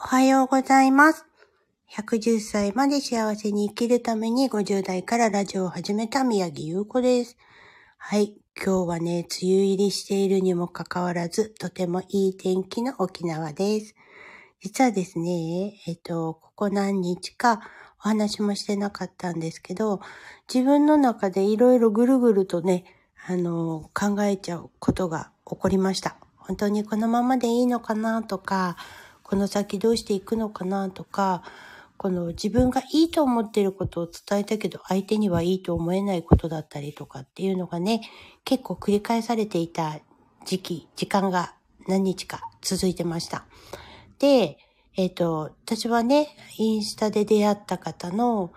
おはようございます。110歳まで幸せに生きるために50代からラジオを始めた宮城優子です。はい。今日はね、梅雨入りしているにもかかわらず、とてもいい天気の沖縄です。実はですね、えっと、ここ何日かお話もしてなかったんですけど、自分の中でいろいろぐるぐるとね、あの、考えちゃうことが起こりました。本当にこのままでいいのかなとか、この先どうしていくのかなとか、この自分がいいと思っていることを伝えたけど相手にはいいと思えないことだったりとかっていうのがね、結構繰り返されていた時期、時間が何日か続いてました。で、えっ、ー、と、私はね、インスタで出会った方の、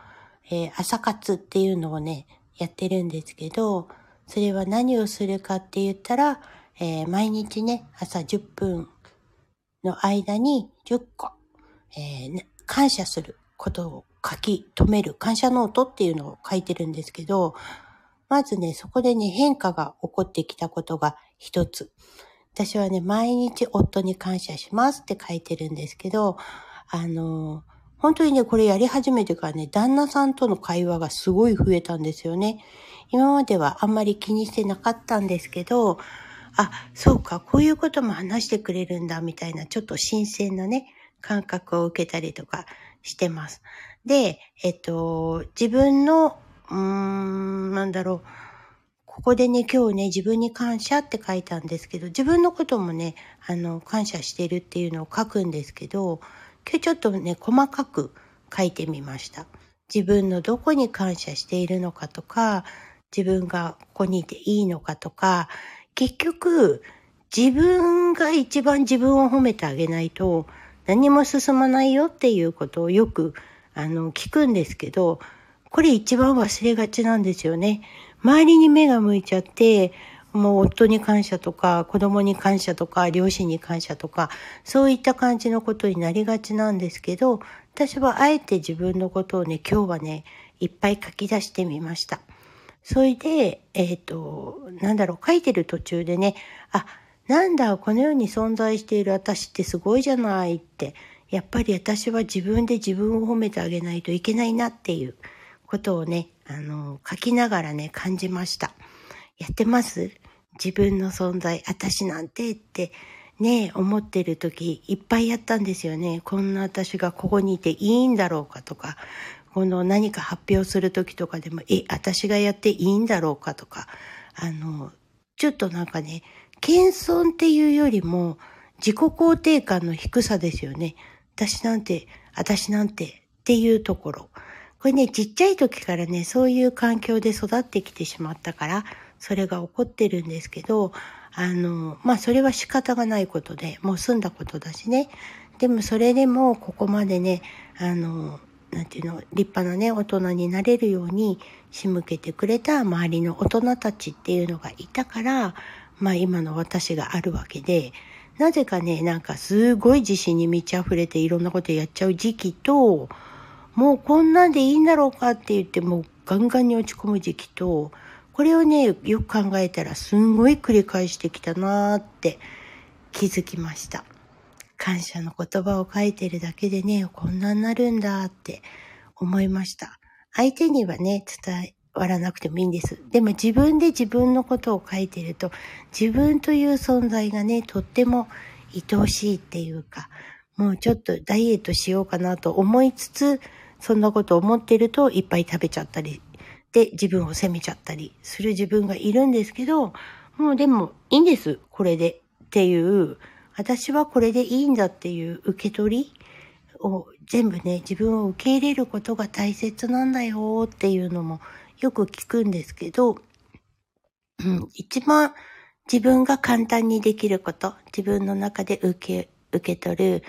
えー、朝活っていうのをね、やってるんですけど、それは何をするかって言ったら、えー、毎日ね、朝10分の間に10個、えー、感謝することを書き留める感謝ノートっていうのを書いてるんですけど、まずね、そこでね、変化が起こってきたことが一つ。私はね、毎日夫に感謝しますって書いてるんですけど、あの、本当にね、これやり始めてからね、旦那さんとの会話がすごい増えたんですよね。今まではあんまり気にしてなかったんですけど、あ、そうか、こういうことも話してくれるんだ、みたいな、ちょっと新鮮なね、感覚を受けたりとかしてます。で、えっと、自分の、うーん、なんだろう、ここでね、今日ね、自分に感謝って書いたんですけど、自分のこともね、あの、感謝してるっていうのを書くんですけど、今日ちょっとね、細かく書いてみました。自分のどこに感謝しているのかとか、自分がここにいていいのかとか、結局、自分が一番自分を褒めてあげないと何も進まないよっていうことをよくあの聞くんですけど、これ一番忘れがちなんですよね。周りに目が向いちゃって、もう夫に感謝とか、子供に感謝とか、両親に感謝とか、そういった感じのことになりがちなんですけど、私はあえて自分のことをね、今日はね、いっぱい書き出してみました。それで、えっ、ー、と、なんだろう、書いてる途中でね、あ、なんだ、この世に存在している私ってすごいじゃないって、やっぱり私は自分で自分を褒めてあげないといけないなっていうことをね、あの、書きながらね、感じました。やってます？自分の存在、私なんてってね、思ってる時いっぱいやったんですよね。こんな私がここにいていいんだろうかとか、この何か発表する時とかでも、え、私がやっていいんだろうかとか、あの、ちょっとなんかね、謙遜っていうよりも自己肯定感の低さですよね。私なんて、私なんてっていうところ。これね、ちっちゃい時からね、そういう環境で育ってきてしまったから、それが起こってるんですけど、あの、まあ、それは仕方がないことで、もう済んだことだしね。でもそれでも、ここまでね、あの、なんていうの、立派なね、大人になれるように仕向けてくれた周りの大人たちっていうのがいたから、まあ今の私があるわけで、なぜかね、なんかすごい自信に満ち溢れていろんなことやっちゃう時期と、もうこんなんでいいんだろうかって言ってもうガンガンに落ち込む時期と、これをね、よく考えたらすんごい繰り返してきたなーって気づきました。感謝の言葉を書いてるだけでね、こんなになるんだって思いました。相手にはね、伝わらなくてもいいんです。でも自分で自分のことを書いてると、自分という存在がね、とっても愛おしいっていうか、もうちょっとダイエットしようかなと思いつつ、そんなこと思ってるといっぱい食べちゃったり、で自分を責めちゃったりする自分がいるんですけど、もうでもいいんです、これでっていう私はこれでいいんだっていう受け取りを全部ね、自分を受け入れることが大切なんだよっていうのもよく聞くんですけど、一番自分が簡単にできること、自分の中で受け、受け取る、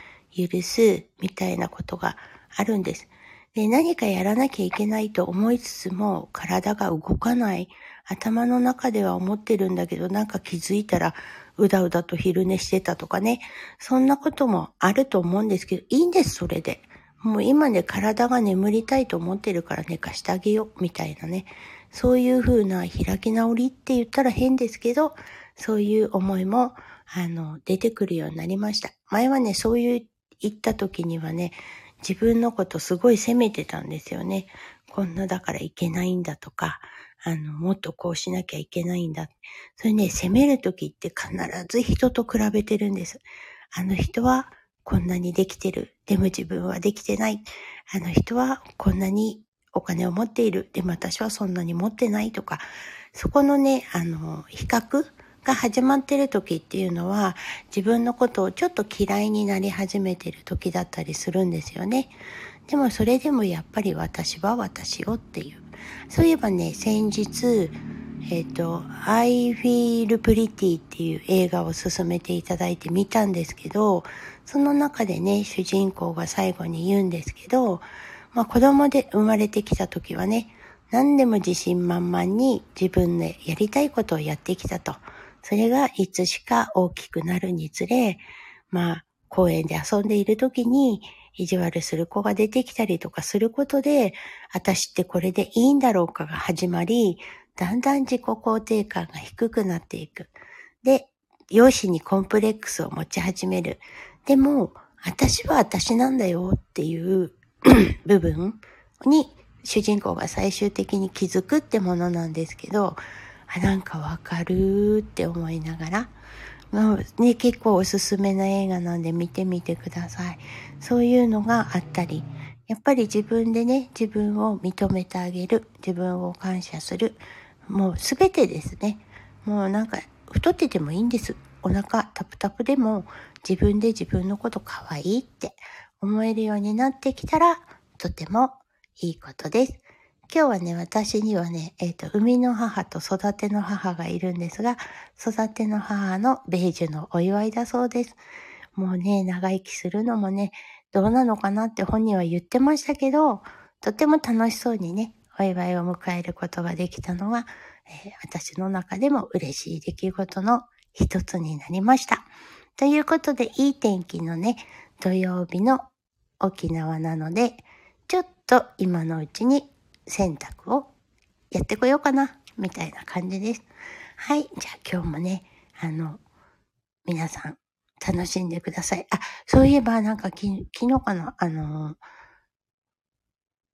許す、みたいなことがあるんです。で何かやらなきゃいけないと思いつつも体が動かない。頭の中では思ってるんだけどなんか気づいたらうだうだと昼寝してたとかね。そんなこともあると思うんですけど、いいんです、それで。もう今ね、体が眠りたいと思ってるから寝かしてあげよう、みたいなね。そういう風な開き直りって言ったら変ですけど、そういう思いも、あの、出てくるようになりました。前はね、そういう行った時にはね、自分のことすごい責めてたんですよね。こんなだからいけないんだとか、あの、もっとこうしなきゃいけないんだ。それね、責めるときって必ず人と比べてるんです。あの人はこんなにできてる。でも自分はできてない。あの人はこんなにお金を持っている。でも私はそんなに持ってないとか、そこのね、あの、比較が始まってる時っていうのは自分のことをちょっと嫌いになり始めてる時だったりするんですよね。でもそれでもやっぱり私は私をっていう。そういえばね、先日、えっ、ー、と、I Feel Pretty っていう映画を進めていただいて見たんですけど、その中でね、主人公が最後に言うんですけど、まあ子供で生まれてきた時はね、何でも自信満々に自分でやりたいことをやってきたと。それがいつしか大きくなるにつれ、まあ、公園で遊んでいる時に意地悪する子が出てきたりとかすることで、私ってこれでいいんだろうかが始まり、だんだん自己肯定感が低くなっていく。で、容姿にコンプレックスを持ち始める。でも、私は私なんだよっていう 部分に主人公が最終的に気づくってものなんですけど、あ、なんかわかるって思いながら、まあね、結構おすすめな映画なんで見てみてください。そういうのがあったり、やっぱり自分でね、自分を認めてあげる、自分を感謝する、もうすべてですね。もうなんか太っててもいいんです。お腹タプタプでも自分で自分のこと可愛いって思えるようになってきたらとてもいいことです。今日はね、私にはね、えっ、ー、と、生みの母と育ての母がいるんですが、育ての母のベージュのお祝いだそうです。もうね、長生きするのもね、どうなのかなって本人は言ってましたけど、とても楽しそうにね、お祝いを迎えることができたのは、えー、私の中でも嬉しい出来事の一つになりました。ということで、いい天気のね、土曜日の沖縄なので、ちょっと今のうちに洗濯をやってこようかな、みたいな感じです。はい。じゃあ今日もね、あの、皆さん楽しんでください。あ、そういえばなんか昨日かな、あの、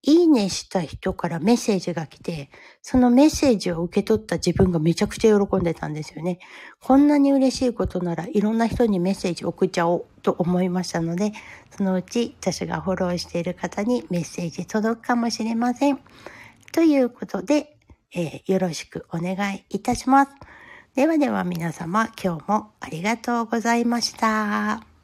いいねした人からメッセージが来て、そのメッセージを受け取った自分がめちゃくちゃ喜んでたんですよね。こんなに嬉しいことならいろんな人にメッセージ送っちゃおうと思いましたので、そのうち私がフォローしている方にメッセージ届くかもしれません。ということで、えー、よろしくお願いいたします。ではでは皆様、今日もありがとうございました。